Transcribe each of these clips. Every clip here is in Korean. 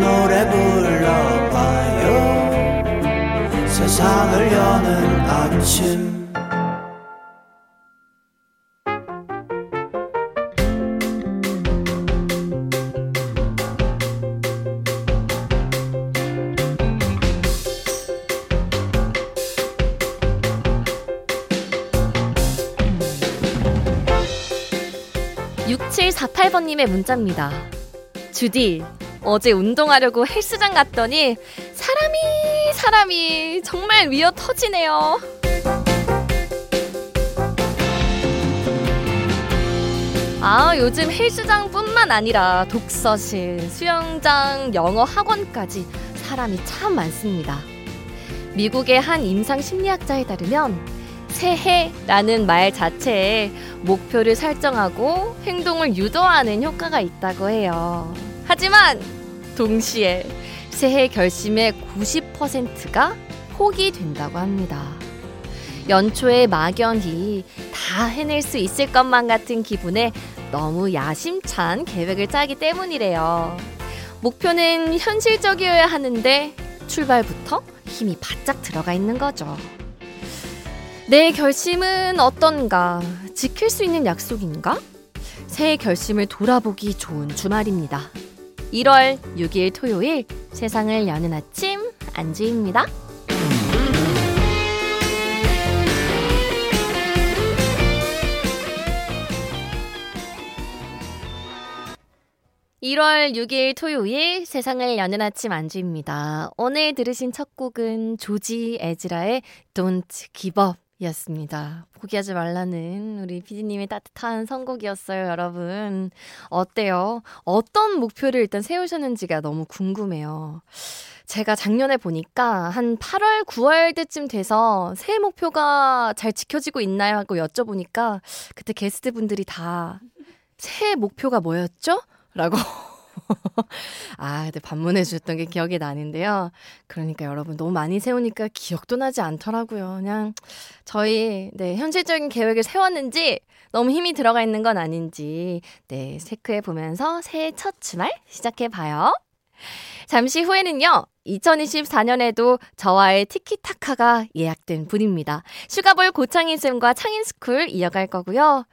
노래 불러봐요 세상을 여는 아침 6748번님의 문자입니다. 주디, 어제 운동하려고 헬스장 갔더니 사람이, 사람이 정말 위어 터지네요. 아, 요즘 헬스장뿐만 아니라 독서실, 수영장, 영어 학원까지 사람이 참 많습니다. 미국의 한 임상 심리학자에 따르면 새해라는 말 자체에 목표를 설정하고 행동을 유도하는 효과가 있다고 해요. 하지만 동시에 새해 결심의 90%가 포기 된다고 합니다. 연초에 막연히 다 해낼 수 있을 것만 같은 기분에 너무 야심찬 계획을 짜기 때문이래요. 목표는 현실적이어야 하는데 출발부터 힘이 바짝 들어가 있는 거죠. 내 결심은 어떤가? 지킬 수 있는 약속인가? 새해 결심을 돌아보기 좋은 주말입니다. 1월 6일 토요일 세상을 여는 아침 안주입니다. 1월 6일 토요일 세상을 여는 아침 안주입니다. 오늘 들으신 첫 곡은 조지 에즈라의 Don't Give Up 이었습니다. 포기하지 말라는 우리 피디님의 따뜻한 선곡이었어요, 여러분. 어때요? 어떤 목표를 일단 세우셨는지가 너무 궁금해요. 제가 작년에 보니까 한 8월, 9월 때쯤 돼서 새해 목표가 잘 지켜지고 있나요? 하고 여쭤보니까 그때 게스트 분들이 다 새해 목표가 뭐였죠? 라고 아, 근데 반문해 주셨던 게 기억이 나는데요. 그러니까 여러분 너무 많이 세우니까 기억도 나지 않더라고요. 그냥 저희 네, 현실적인 계획을 세웠는지 너무 힘이 들어가 있는 건 아닌지 네, 체크해 보면서 새해 첫 주말 시작해 봐요. 잠시 후에는요. 2024년에도 저와의 티키타카가 예약된 분입니다. 슈가볼 고창인쌤과 창인스쿨 이어갈 거고요.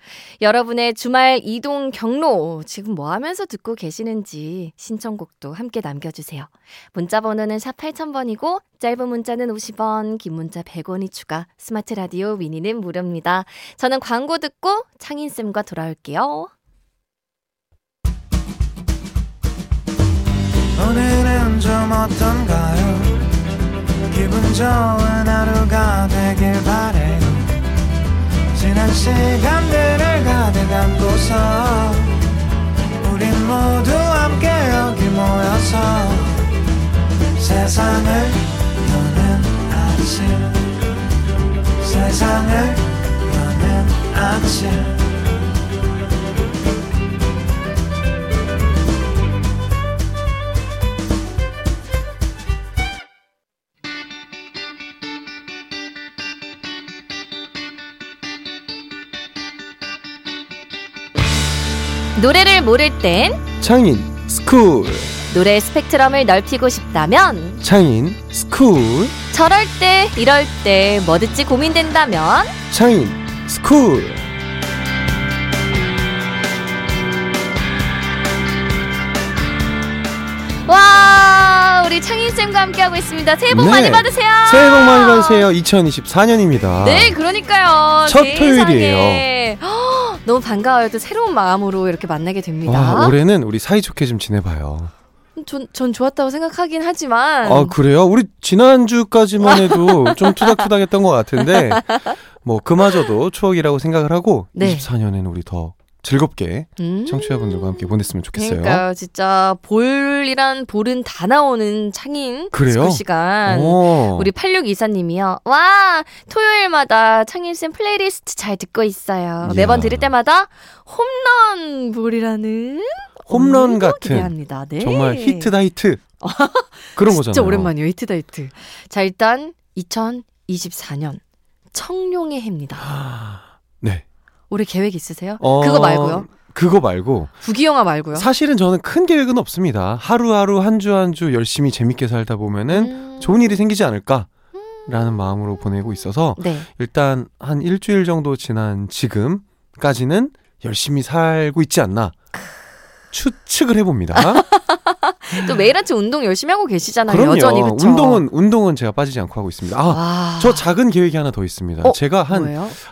여러분의 주말 이동 경로 지금 뭐 하면서 듣고 계시는지 신청곡도 함께 남겨주세요. 문자 번호는 샵 8000번이고 짧은 문자는 50원, 긴 문자 100원이 추가, 스마트 라디오 미니는 무료입니다. 저는 광고 듣고 창인쌤과 돌아올게요. 오늘은 좀 어떤가요? 기분 좋은 하루가 되길 바래요. 지난 시간들을 가득 안고서 우린 모두 함께 여기 모여서 세상을 여는 아침. 세상을 여는 아침 모를 땐 창인 스쿨. 노래 스펙트럼을 넓히고 싶다면 창인 스쿨. 저럴 때 이럴 때 뭐 듣지 고민된다면? 창인 스쿨. 와 우리 창인쌤과 함께하고 있습니다. 새해 복 네. 많이 받으세요. 새해 복 많이 받으세요. 2024년입니다. 네 그러니까요. 첫. 토요일이에요. 헉, 너무 반가워요 또 새로운 마음으로 이렇게 만나게 됩니다 와, 올해는 우리 사이좋게 좀 지내봐요 전, 전 좋았다고 생각하긴 하지만 아 그래요? 우리 지난주까지만 해도 좀 투닥투닥 했던 것 같은데 뭐 그마저도 추억이라고 생각을 하고 네. 24년에는 우리 더 즐겁게 음. 청취자분들과 함께 보냈으면 좋겠어요. 그러니까 진짜 볼이란 볼은 다 나오는 창인 그래요? 그 시간. 오. 우리 8624님이요. 와, 토요일마다 창일쌤 플레이리스트 잘 듣고 있어요. 이야. 매번 들을 때마다 홈런 볼이라는 홈런 같은 기대합니다. 네. 정말 히트다 히트 그런 거잖아요. 진짜 오랜만이에요. 히트다 히트. 자, 일단 2024년 청룡의 해입니다. 네. 올해 계획 있으세요? 어, 그거 말고요. 그거 말고 부귀영화 말고요. 사실은 저는 큰 계획은 없습니다. 하루하루 한 주 한 주 열심히 재밌게 살다 보면은 음. 좋은 일이 생기지 않을까 라는 마음으로 보내고 있어서 네. 일단 한 일주일 정도 지난 지금까지는 열심히 살고 있지 않나 추측을 해봅니다. 또 매일 아침 운동 열심히 하고 계시잖아요. 그럼요. 여전히 그쵸? 운동은 운동은 제가 빠지지 않고 하고 있습니다. 아, 와. 저 작은 계획이 하나 더 있습니다. 어, 제가 한?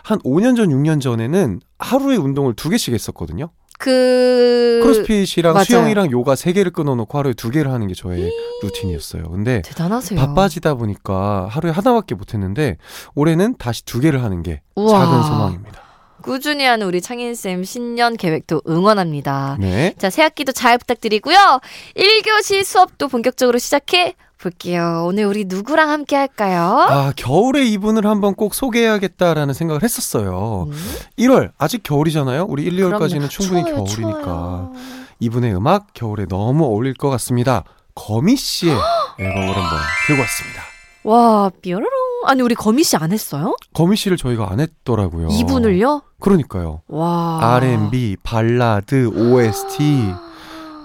한 5년 전, 6년 전에는 하루에 운동을 두 개씩 했었거든요. 그 크로스핏이랑 맞아요. 수영이랑 요가 세 개를 끊어놓고 하루에 두 개를 하는 게 저의 루틴이었어요. 근데 대단하세요. 바빠지다 보니까 하루에 하나밖에 못했는데 올해는 다시 두 개를 하는 게 우와. 작은 소망입니다. 꾸준히 하는 우리 창인쌤 신년 계획도 응원합니다. 네. 자, 새 학기도 잘 부탁드리고요. 1교시 수업도 본격적으로 시작해 볼게요. 오늘 우리 누구랑 함께 할까요? 아 겨울에 이분을 한번 꼭 소개해야겠다라는 생각을 했었어요. 음, 1월 아직 겨울이잖아요. 우리 1, 2월까지는 그럼요. 충분히 추워요, 겨울이니까 추워요. 이분의 음악 겨울에 너무 어울릴 것 같습니다. 거미 씨의 앨범을 한번 들고 왔습니다. 와, 뾰로롱. 아니, 우리 거미 씨 안 했어요? 거미 씨를 저희가 안 했더라고요. 이분을요? 그러니까요. 와. R&B, 발라드, OST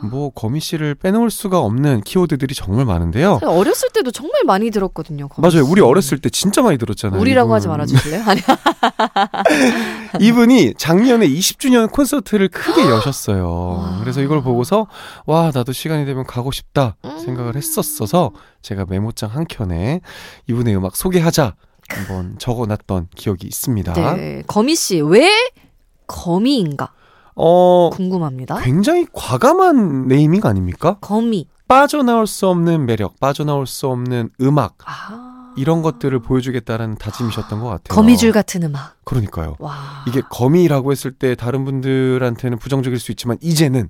뭐 거미 씨를 빼놓을 수가 없는 키워드들이 정말 많은데요. 어렸을 때도 정말 많이 들었거든요. 맞아요. 씨. 우리 어렸을 때 진짜 많이 들었잖아요. 우리라고 이분. 하지 말아주실래요? 아니, 이분이 작년에 20주년 콘서트를 크게 여셨어요. 와. 그래서 이걸 보고서 와 나도 시간이 되면 가고 싶다 음. 생각을 했었어서 제가 메모장 한 켠에 이분의 음악 소개하자 한번 적어놨던 기억이 있습니다. 네. 거미 씨, 왜 거미인가? 어 궁금합니다. 굉장히 과감한 네이밍 아닙니까? 거미. 빠져나올 수 없는 매력, 빠져나올 수 없는 음악 아. 이런 것들을 보여주겠다는 다짐이셨던 것 같아요. 거미줄 같은 음악. 그러니까요. 와. 이게 거미라고 했을 때 다른 분들한테는 부정적일 수 있지만 이제는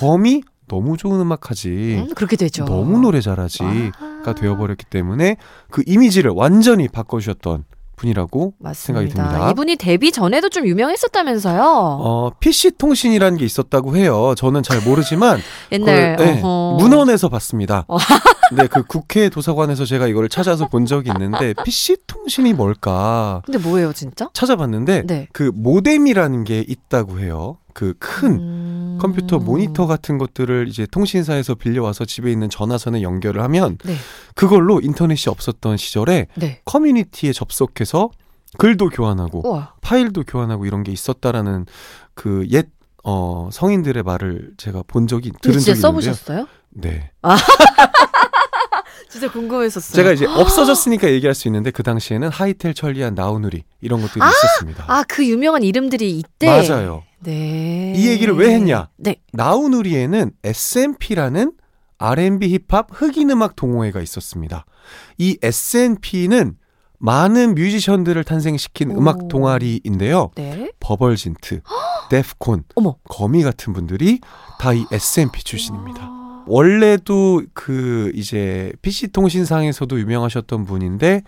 거미 너무 좋은 음악하지 음, 그렇게 되죠. 너무 노래 잘하지가 아. 되어버렸기 때문에 그 이미지를 완전히 바꿔주셨던 분이라고 맞습니다. 생각이 듭니다. 이분이 데뷔 전에도 좀 유명했었다면서요. 어, PC 통신이라는 게 있었다고 해요. 저는 잘 모르지만 옛날 그걸, 네. 문헌에서 봤습니다. 어. 네, 그 국회 도서관에서 제가 이거를 찾아서 본 적이 있는데 PC 통신이 뭘까 근데 뭐예요, 진짜? 찾아봤는데 네. 그 모뎀이라는 게 있다고 해요. 그큰 음. 컴퓨터 모니터 같은 것들을 이제 통신사에서 빌려와서 집에 있는 전화선에 연결을 하면 네. 그걸로 인터넷이 없었던 시절에 네. 커뮤니티에 접속해서 글도 교환하고 우와. 파일도 교환하고 이런 게 있었다라는 그 옛 어, 성인들의 말을 제가 본 적이 들은 적이 있는데요. 써보셨어요? 네. 진짜 궁금했었어요. 제가 이제 없어졌으니까 얘기할 수 있는데 그 당시에는 하이텔 천리안 나우누리 이런 것들이 있었습니다. 아, 그 유명한 이름들이 이때. 맞아요. 네. 이 얘기를 왜 했냐? 네. 나우누리에는 SNP라는 R&B 힙합 흑인 음악 동호회가 있었습니다. 이 SNP는 많은 뮤지션들을 탄생시킨 오. 음악 동아리인데요. 네. 버벌진트, 데프콘, 어머. 거미 같은 분들이 다 이 SNP 출신입니다. 아. 원래도 그 이제 PC 통신상에서도 유명하셨던 분인데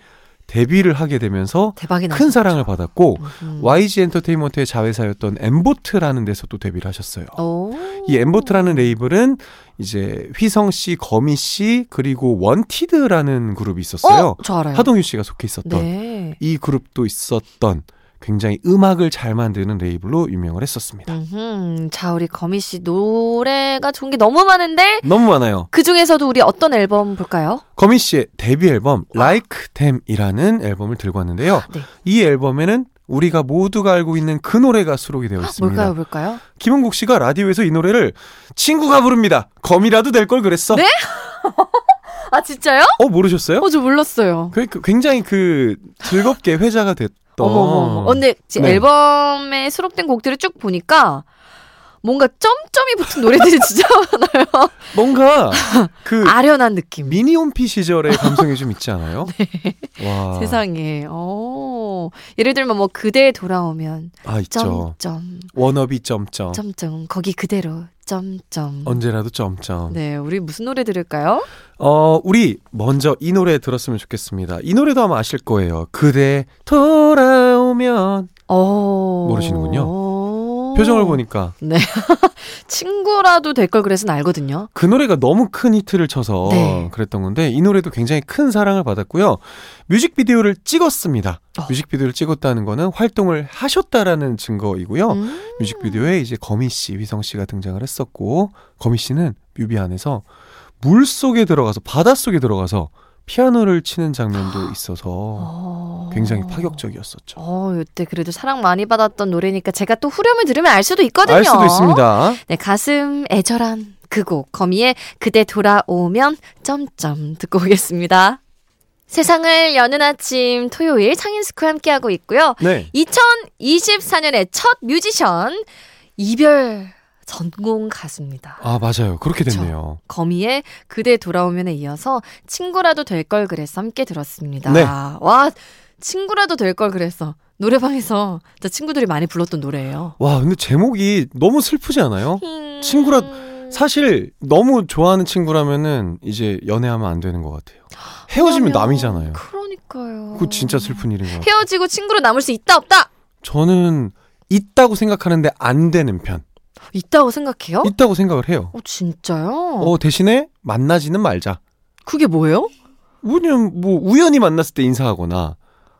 데뷔를 하게 되면서. 큰 사랑을 받았고 음. YG 엔터테인먼트의 자회사였던 엠보트라는 데서도 데뷔를 하셨어요. 오. 이 엠보트라는 레이블은 이제 휘성 씨, 거미 씨 그리고 원티드라는 그룹이 있었어요. 어, 저 알아요. 하동균 씨가 속해 있었던 네. 이 그룹도 있었던 굉장히 음악을 잘 만드는 레이블로 유명을 했었습니다. 음흠. 자, 우리 거미 씨 노래가 좋은 게 너무 많은데 너무 많아요. 그 중에서도 우리 어떤 앨범 볼까요? 거미 씨의 데뷔 앨범 Like Them이라는 앨범을 들고 왔는데요. 네. 이 앨범에는 우리가 모두가 알고 있는 그 노래가 수록이 되어 있습니다. 뭘까요, 뭘까요? 김은국 씨가 라디오에서 이 노래를 친구가 부릅니다. 검이라도 될 걸 그랬어. 네? 아, 진짜요? 어 모르셨어요? 어, 저 몰랐어요. 그- 그 굉장히 그 즐겁게 회자가 됐던. 어, 근데 네. 앨범에 수록된 곡들을 쭉 보니까 뭔가 점점이 붙은 노래들이 진짜 많아요. 뭔가 그 아련한 느낌. 미니홈피 시절의 감성이 좀 있지 않아요? 네. 와. 세상에. 어. 예를 들면 뭐 그대 돌아오면 아, 있죠. 점점 워너비 점점. 점점 거기 그대로 점점. 언제라도 점점. 네, 우리 무슨 노래 들을까요? 어, 우리 먼저 이 노래 들었으면 좋겠습니다. 이 노래도 아마 아실 거예요. 그대 돌아오면 어. 모르시는군요. 어. 표정을 보니까 친구라도 될 걸 그래서는 알거든요. 그 노래가 너무 큰 히트를 쳐서 네. 그랬던 건데 이 노래도 굉장히 큰 사랑을 받았고요. 뮤직비디오를 찍었습니다. 어. 뮤직비디오를 찍었다는 거는 활동을 하셨다라는 증거이고요. 음. 뮤직비디오에 이제 거미 씨, 휘성 씨가 등장을 했었고 거미 씨는 뮤비 안에서 물 속에 들어가서 바다 속에 들어가서 피아노를 치는 장면도 있어서 어. 굉장히 파격적이었었죠. 어, 이때 그래도 사랑 많이 받았던 노래니까 제가 또 후렴을 들으면 알 수도 있거든요. 알 수도 있습니다. 네, 가슴 애절한 그곡 거미의 그대 돌아오면 점점 듣고 오겠습니다. 세상을 여는 아침 토요일 창인스쿨 함께하고 있고요. 네. 2024년의 첫 뮤지션 이별 전공 가수입니다. 아, 맞아요. 그렇게 그쵸. 됐네요. 거미의 그대 돌아오면에 이어서 친구라도 될 걸 그랬어 함께 들었습니다. 네. 와 친구라도 될 걸 그랬어 노래방에서 친구들이 많이 불렀던 노래예요. 와, 근데 제목이 너무 슬프지 않아요? 음. 친구라- 사실 너무 좋아하는 친구라면은 이제 연애하면 안 되는 것 같아요. 헤어지면 그러면- 남이잖아요. 그러니까요. 그거 진짜 슬픈 일인 것 같아요. 헤어지고 친구로 남을 수 있다 없다 저는 있다고 생각하는데 안 되는 편. 있다고 생각해요? 있다고 생각을 해요. 어 진짜요? 어, 대신에 만나지는 말자. 그게 뭐예요? 왜냐면 뭐 우연히 만났을 때 인사하거나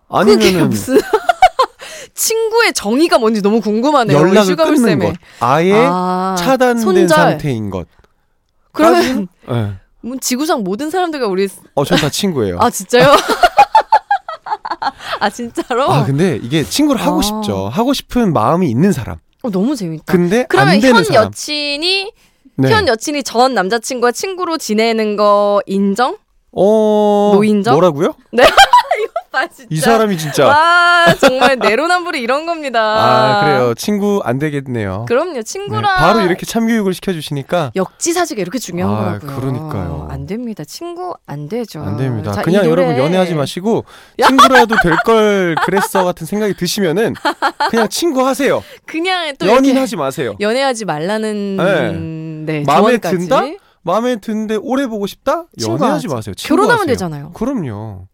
아니면은 무슨 친구의 정의가 뭔지 너무 궁금하네요. 연락을 끊는 쌤의. 것. 아예 아, 차단된 손절. 상태인 것. 그러면 예. 뭐 지구상 모든 사람들과 우리 어, 전다 친구예요. 아 진짜요? 아 진짜로? 아, 근데 이게 친구를 하고 어. 싶죠. 하고 싶은 마음이 있는 사람. 어, 너무 재밌다. 근데 그러면 현 사람. 여친이 네. 현 여친이 전 남자친구와 친구로 지내는 거 인정? 어, 노인정? 뭐라고요? 아, 진짜. 이 사람이 진짜. 와 정말 내로남불이 이런 겁니다. 아, 그래요. 친구 안 되겠네요. 그럼요 네, 친구랑 바로 이렇게 참교육을 시켜주시니까 역지사지가 이렇게 중요한 아, 거라고요. 그러니까요. 안 됩니다. 친구 안 되죠. 안 됩니다. 자, 그냥 이 노래- 여러분 연애하지 마시고 친구라도 될 걸 그랬어 같은 생각이 드시면은 그냥 친구 하세요. 그냥 또 연인하지 마세요. 연애하지 말라는 네, 마음에 조언까지. 든다? 마음에 드는데 오래 보고 싶다? 연애하지. 마세요. 친구 결혼하면. 되잖아요. 그럼요.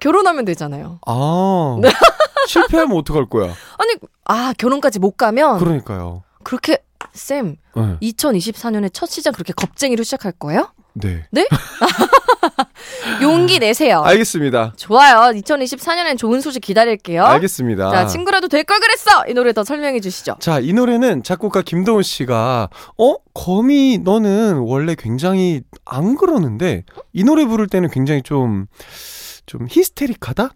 결혼하면 되잖아요. 아 네. 실패하면 어떡할 거야? 아니 아 결혼까지 못 가면 그러니까요. 그렇게 쌤 네. 2024년에 첫 시작 그렇게 겁쟁이로 시작할 거예요? 네. 용기 내세요. 알겠습니다. 좋아요. 2024년엔 좋은 소식 기다릴게요. 알겠습니다. 자, 친구라도 될 걸 그랬어. 이 노래 더 설명해 주시죠. 자, 이 노래는 작곡가 김도훈 씨가 어 거미 너는 원래 굉장히 안 그러는데 이 노래 부를 때는 굉장히 좀 좀 히스테릭하다?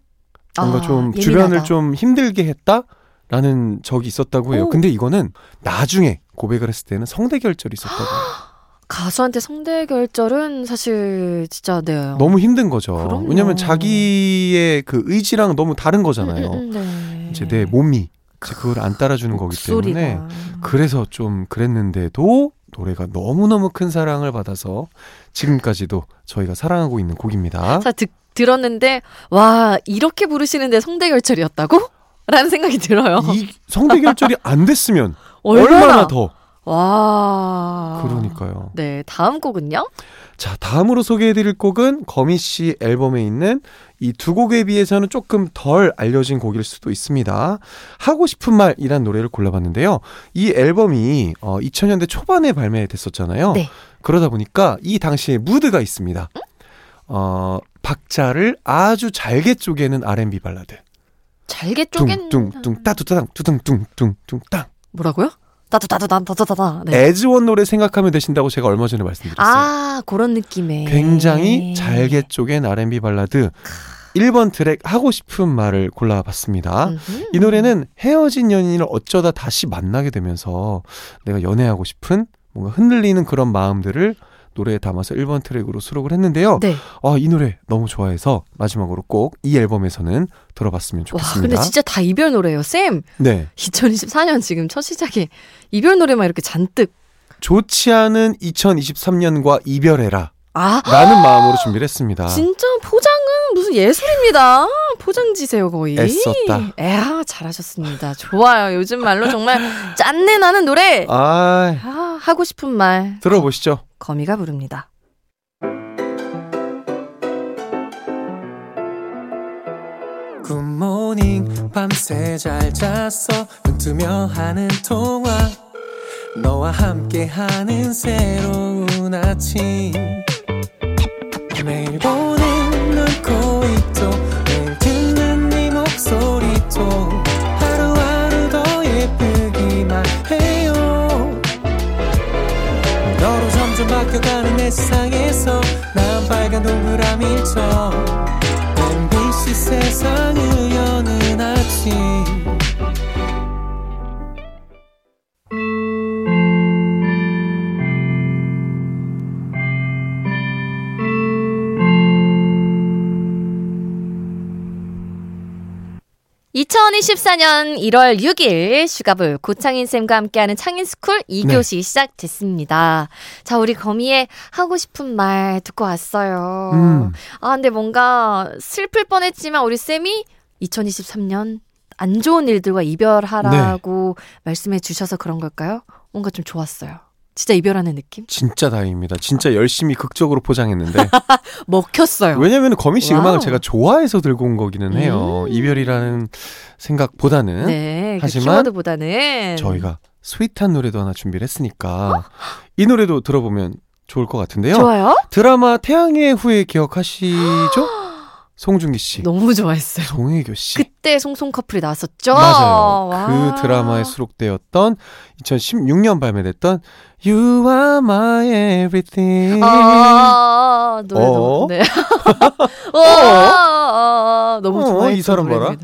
뭔가 아, 좀 예민하다. 주변을 좀 힘들게 했다 라는 적이 있었다고 해요. 오. 근데 이거는 나중에 고백을 했을 때는 성대 결절이 있었다고 해요. 가수한테 성대 결절은 사실 진짜 네. 너무 힘든 거죠. 그럼요. 왜냐면 자기의 그 의지랑 너무 다른 거잖아요. 음, 음, 네. 이제 내 몸이 이제 그걸 안 따라주는 거기 때문에 목소리가. 그래서 좀 그랬는데도 노래가 너무너무 큰 사랑을 받아서 지금까지도 저희가 사랑하고 있는 곡입니다. 자, 듣, 들었는데 와 이렇게 부르시는데 성대 결절이었다고? 라는 생각이 들어요. 이 성대 결절이 안 됐으면 얼마나, 얼마나 더 와. 그러니까요. 네, 다음 곡은요? 자, 다음으로 소개해드릴 곡은 거미 씨 앨범에 있는 이 두 곡에 비해서는 조금 덜 알려진 곡일 수도 있습니다. 하고 싶은 말이란 노래를 골라봤는데요. 이 앨범이 어, 2000년대 초반에 발매됐었잖아요. 네. 그러다 보니까 이 당시에 무드가 있습니다. 어, 박자를 아주 잘게 쪼개는 R&B 발라드. 잘게 쪼갠 뚱뚱뚱 따뚜따당 뚜둥뚱뚱뚱 땅. 뭐라고요? 따다다다다다다다. 네. 애즈원 노래 생각하면 되신다고 제가 얼마 전에 말씀드렸어요. 아, 그런 느낌의. 굉장히 잘게 쪼갠 R&B 발라드 1번 트랙 하고 싶은 말을 골라봤습니다. 음흠. 이 노래는 헤어진 연인을 어쩌다 다시 만나게 되면서 내가 연애하고 싶은 뭔가 흔들리는 그런 마음들을 노래에 담아서 1번 트랙으로 수록을 했는데요. 네. 아, 이 노래 너무 좋아해서 마지막으로 꼭 이 앨범에서는 들어봤으면 와, 좋겠습니다. 근데 진짜 다 이별 노래예요. 쌤, 네. 2024년 지금 첫 시작에 이별 노래만 이렇게 잔뜩. 좋지 않은 2023년과 이별해라 아, 라는 마음으로 준비를 했습니다. 진짜 포장은 무슨 예술입니다. 포장지세요 거의. 애썼다. 야 잘하셨습니다. 좋아요. 요즘 말로 정말 짠내 나는 노래. 아, 아, 하고 싶은 말 들어보시죠. 거미가 부릅니다. 굿모닝 밤새 잘 잤어 눈 뜨며 하는 통화 너와 함께하는 새로운 아침 매일 보 세상을 여는 아침 (2024년 1월 6일) 슈가볼 고창인 쌤과 함께하는 창인스쿨 2교시 시작됐습니다. 자 우리 거미의 하고 싶은 말 듣고 왔어요. 음. 아 근데 뭔가 슬플 뻔했지만 우리 쌤이 2023년 안 좋은 일들과 이별하라고 말씀해 주셔서 그런 걸까요? 뭔가 좀 좋았어요. 진짜 이별하는 느낌? 진짜 다행입니다. 진짜 열심히 극적으로 포장했는데 먹혔어요. 왜냐면 거미 씨 와우. 음악을 제가 좋아해서 들고 온 거기는 해요. 음. 이별이라는 생각보다는 네. 그 하지만 키워드보다는 저희가 sweet한 노래도 하나 준비를 했으니까 이 노래도 들어보면 좋을 것 같은데요. 좋아요? 드라마 태양의 후예 기억하시죠? 송중기 씨, 너무 좋아했어요. 송혜교 씨. 그때 송송 커플이 나왔었죠. 맞아요. 와. 그 드라마에 수록되었던 2016년 발매됐던 You Are My Everything. 아, 노래 어? 너무 네. 어, 어, 너무 어, 좋아했죠. 이 사람 봐라.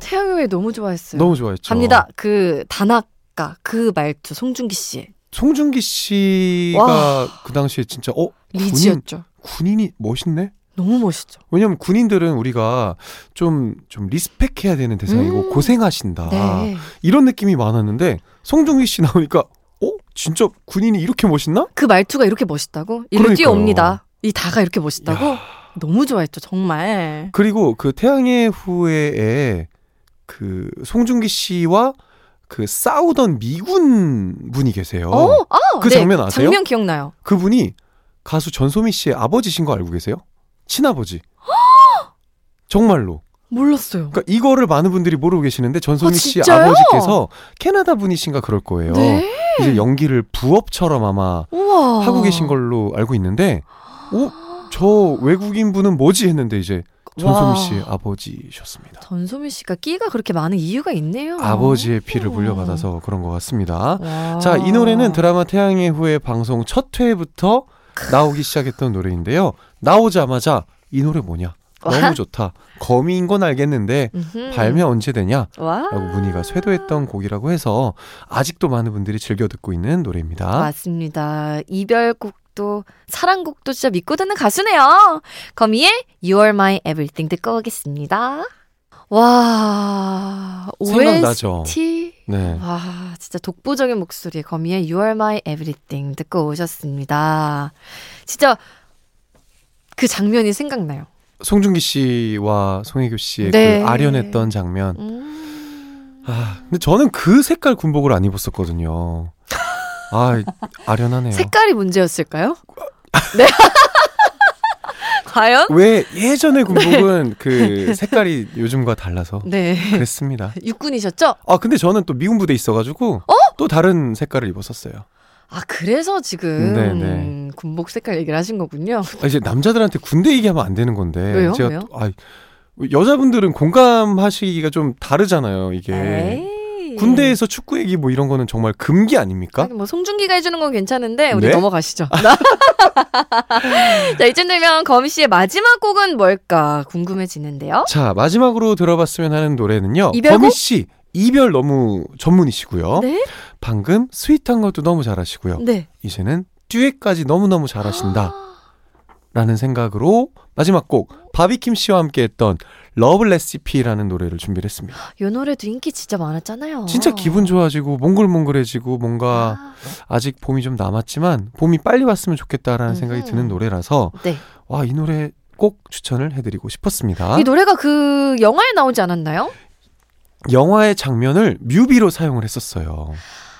태양의 너무 좋아했어요. 너무 좋아했죠. 갑니다. 그 단아까 그 말투 송중기 씨 송중기 씨가 와. 그 당시에 진짜 어 리즈였죠. 군인이 멋있네. 너무 멋있죠. 왜냐면 군인들은 우리가 좀 좀 리스펙해야 되는 대상이고 음. 고생하신다. 네. 이런 느낌이 많았는데 송중기 씨 나오니까 어 진짜 군인이 이렇게 멋있나? 그 말투가 이렇게 멋있다고? 그러니까요. 뛰어옵니다. 이 다가 이렇게 멋있다고? 너무 좋아했죠, 정말. 그리고 그 태양의 후예에 그 송중기 씨와 그 싸우던 미군 분이 계세요. 어, 아, 그 장면 아세요? 장면 기억나요. 그분이 가수 전소미 씨의 아버지신 거 알고 계세요? 친아버지. 정말로. 몰랐어요. 그러니까 이거를 많은 분들이 모르고 계시는데 전소미 아, 씨? 아버지께서 캐나다 분이신가 그럴 거예요. 네. 이제 연기를 부업처럼 아마 우와. 하고 계신 걸로 알고 있는데, 어? 저 외국인 분은 뭐지 했는데 이제 전소미 와. 씨의 아버지셨습니다. 전소미 씨가 끼가 그렇게 많은 이유가 있네요. 아버지의 피를 물려받아서 그런 것 같습니다. 와. 자, 이 노래는 드라마 태양의 후예 방송 첫 회부터 나오기 시작했던 노래인데요. 나오자마자 이 노래 뭐냐? 너무 좋다. 거미인 건 알겠는데 음흠. 발매 언제 되냐? 와. 라고 문의가 쇄도했던 곡이라고 해서 아직도 많은 분들이 즐겨 듣고 있는 노래입니다. 맞습니다. 이별곡도 사랑곡도 진짜 믿고 듣는 가수네요. 거미의 You Are My Everything 듣고 오겠습니다. 와. 생각나죠? OST. 네. 와, 진짜 독보적인 목소리 거미의 You Are My Everything 듣고 오셨습니다. 진짜 그 장면이 생각나요. 송중기 씨와 송혜교 씨의 네. 그 아련했던 장면. 음. 아, 근데 저는 그 색깔 군복을 안 입었었거든요. 아, 아련하네요. 색깔이 문제였을까요? 네. 과연? 왜 예전의 군복은 그 색깔이 요즘과 달라서 네. 그랬습니다. 육군이셨죠? 아 근데 저는 또 미군 부대 있어가지고 어? 또 다른 색깔을 입었었어요. 아, 그래서 지금 네, 네. 군복 색깔 얘기를 하신 거군요. 아, 이제 남자들한테 군대 얘기하면 안 되는 건데 왜요? 제가 왜요? 또, 아, 여자분들은 공감하시기가 좀 다르잖아요. 이게 에이. 군대에서 축구 얘기 뭐 이런 거는 정말 금기 아닙니까? 아니, 뭐 송중기가 해주는 건 괜찮은데 우리 네? 넘어가시죠. 자 이쯤 되면 거미 씨의 마지막 곡은 뭘까 궁금해지는데요. 자 마지막으로 들어봤으면 하는 노래는요. 이별곡? 거미 씨 이별 너무 전문이시고요. 네, 방금 sweet한 것도 너무 잘하시고요. 네. 이제는 듀엣까지 너무너무 잘하신다. 라는 생각으로 마지막 곡 바비킴 씨와 함께 했던 Love Recipe라는 노래를 준비를 했습니다. 이 노래도 인기 진짜 많았잖아요. 진짜 기분 좋아지고 몽글몽글해지고 뭔가 아, 아직 봄이 좀 남았지만 봄이 빨리 왔으면 좋겠다라는 생각이 음흠. 드는 노래라서 네. 와이 노래 꼭 추천을 해드리고 싶었습니다. 이 노래가 그 영화에 나오지 않았나요? 영화의 장면을 뮤비로 사용을 했었어요.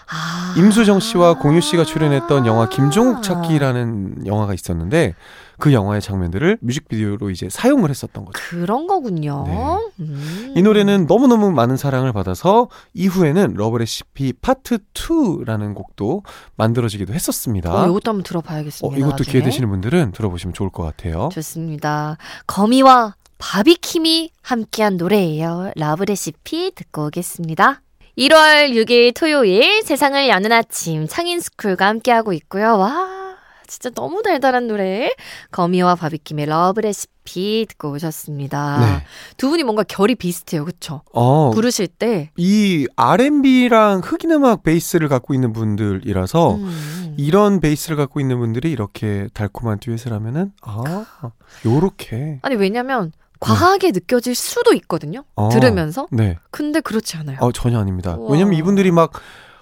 아. 임수정 씨와 공유 씨가 출연했던 영화 김종욱 찾기라는 영화가 있었는데 그 영화의 장면들을 뮤직비디오로 이제 사용을 했었던 거죠. 그런 거군요. 네. 음. 이 노래는 너무너무 많은 사랑을 받아서 이후에는 러브레시피 파트 2라는 곡도 만들어지기도 했었습니다. 어, 이것도 한번 어, 들어봐야겠습니다. 이것도 나중에. 기회 되시는 분들은 들어보시면 좋을 것 같아요. 좋습니다. 거미와 바비킴이 함께한 노래예요. 러브레시피 듣고 오겠습니다. 1월 6일 토요일 세상을 여는 아침 창인스쿨과 함께하고 있고요. 와 진짜 너무 달달한 노래 거미와 바비킴의 Love Recipe 듣고 오셨습니다. 네. 두 분이 뭔가 결이 비슷해요. 그쵸? 어, 부르실 때 이 R&B랑 흑인 음악 베이스를 갖고 있는 분들이라서 음. 이런 베이스를 갖고 있는 분들이 이렇게 달콤한 듀엣을 하면은 아 요렇게 아니 왜냐면 과하게 느껴질 수도 있거든요. 어, 들으면서. 네 근데 그렇지 않아요. 어, 전혀 아닙니다 우와. 왜냐면 이분들이 막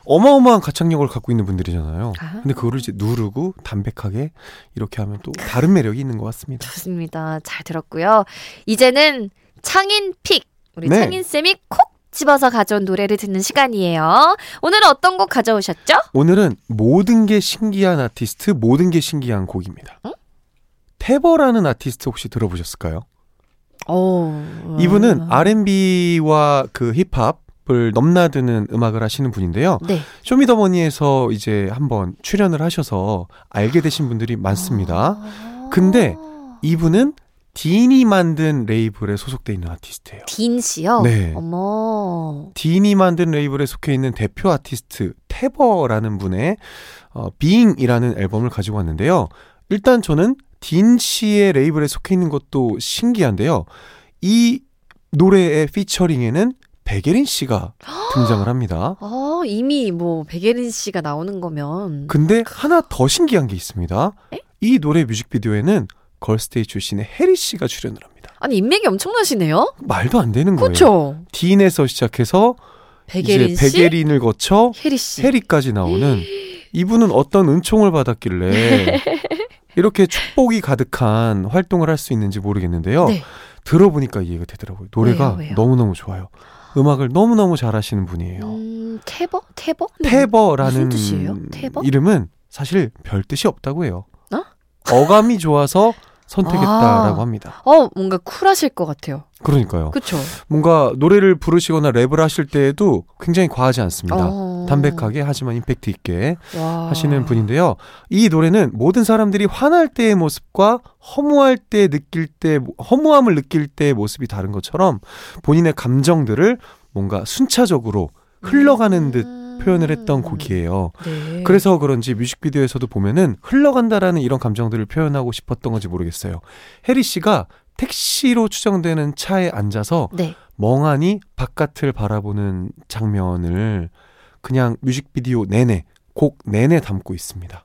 어마어마한 가창력을 갖고 있는 분들이잖아요 아. 근데 그거를 이제 누르고 담백하게 이렇게 하면 또 다른 매력이 있는 것 같습니다 좋습니다. 잘 들었고요. 이제는 창인 픽 우리 네. 창인 쌤이 콕 집어서 가져온 노래를 듣는 시간이에요. 오늘은 어떤 곡 가져오셨죠? 오늘은 모든 게 신기한 아티스트 모든 게 신기한 곡입니다 응? 테버라는 아티스트 혹시 들어보셨을까요? 어, 이분은 R&B와 그 힙합 을 넘나드는 음악을 하시는 분인데요. 네. 쇼미더머니에서 이제 한번 출연을 하셔서 알게 되신 분들이 많습니다. 아. 근데 이분은 딘이 만든 레이블에 소속돼 있는 아티스트예요. 딘 씨요. 네. 어머. 딘이 만든 레이블에 속해 있는 대표 아티스트 태버라는 분의 어, Being이라는 앨범을 가지고 왔는데요. 일단 저는 딘 씨의 레이블에 속해 있는 것도 신기한데요. 이 노래의 피처링에는 백예린 씨가 등장을 합니다. 아, 이미 뭐 백예린 씨가 나오는 거면 근데 하나 더 신기한 게 있습니다. 에? 이 노래 뮤직비디오에는 걸스데이 출신의 해리 씨가 출연을 합니다. 아니 인맥이 엄청나시네요. 말도 안 되는 거예요. 그렇죠. 딘에서 시작해서 백예린 이제 씨, 백예린을 거쳐 혜리 씨. 해리까지 나오는 이분은 어떤 은총을 받았길래 이렇게 축복이 가득한 활동을 할 수 있는지 모르겠는데요. 네. 들어보니까 이해가 되더라고요. 노래가 왜요, 왜요? 너무너무 좋아요. 음악을 너무너무 잘하시는 분이에요. 음, 태버? 태버? 테버라는 무슨 뜻이에요? 테버? 이름은 사실 별 뜻이 없다고 해요. 어? 어감이 좋아서 선택했다라고 아. 합니다. 어, 뭔가 쿨하실 것 같아요. 그러니까요. 그쵸? 뭔가 노래를 부르시거나 랩을 하실 때에도 굉장히 과하지 않습니다. 어. 담백하게 하지만 임팩트 있게 와. 하시는 분인데요. 이 노래는 모든 사람들이 화날 때의 모습과 허무할 때 느낄 때 허무함을 느낄 때의 모습이 다른 것처럼 본인의 감정들을 뭔가 순차적으로 흘러가는 듯 음. 표현을 했던 곡이에요. 네. 그래서 그런지 뮤직비디오에서도 보면은 흘러간다라는 이런 감정들을 표현하고 싶었던 건지 모르겠어요. 해리 씨가 택시로 추정되는 차에 앉아서 네. 멍하니 바깥을 바라보는 장면을 그냥 뮤직비디오 내내 곡 내내 담고 있습니다.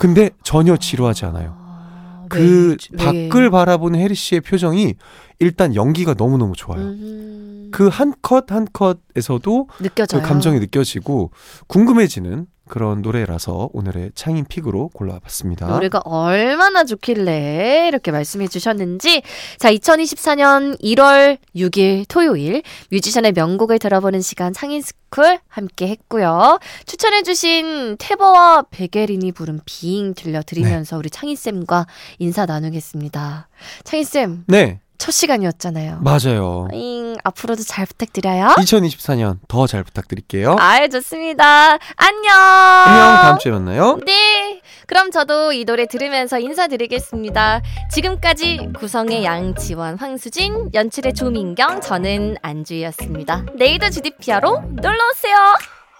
근데 전혀 지루하지 않아요. 아, 그 왜- 왜- 밖을 바라보는 해리 씨의 표정이 일단 연기가 너무너무 좋아요. 음, 그한 컷 한 컷에서도 그 느껴져요. 감정이 느껴지고 궁금해지는 그런 노래라서 오늘의 창인 픽으로 골라봤습니다. 노래가 얼마나 좋길래 이렇게 말씀해 주셨는지. 자 2024년 1월 6일 토요일 뮤지션의 명곡을 들어보는 시간 창인 스쿨 함께 했고요. 추천해 주신 태버와 백예린이 부른 Being 들려드리면서 네. 우리 창인 쌤과 인사 나누겠습니다. 창인 쌤. 네, 첫 시간이었잖아요 맞아요. 잉, 앞으로도 잘 부탁드려요 2024년 더 잘 부탁드릴게요. 아유 좋습니다 안녕 안녕, 다음 주에 만나요. 네. 그럼 저도 이 노래 들으면서 인사드리겠습니다. 지금까지 구성의 양지원, 황수진, 연출의 조민경, 저는 안주희였습니다. 내일도 GDPR로 놀러오세요.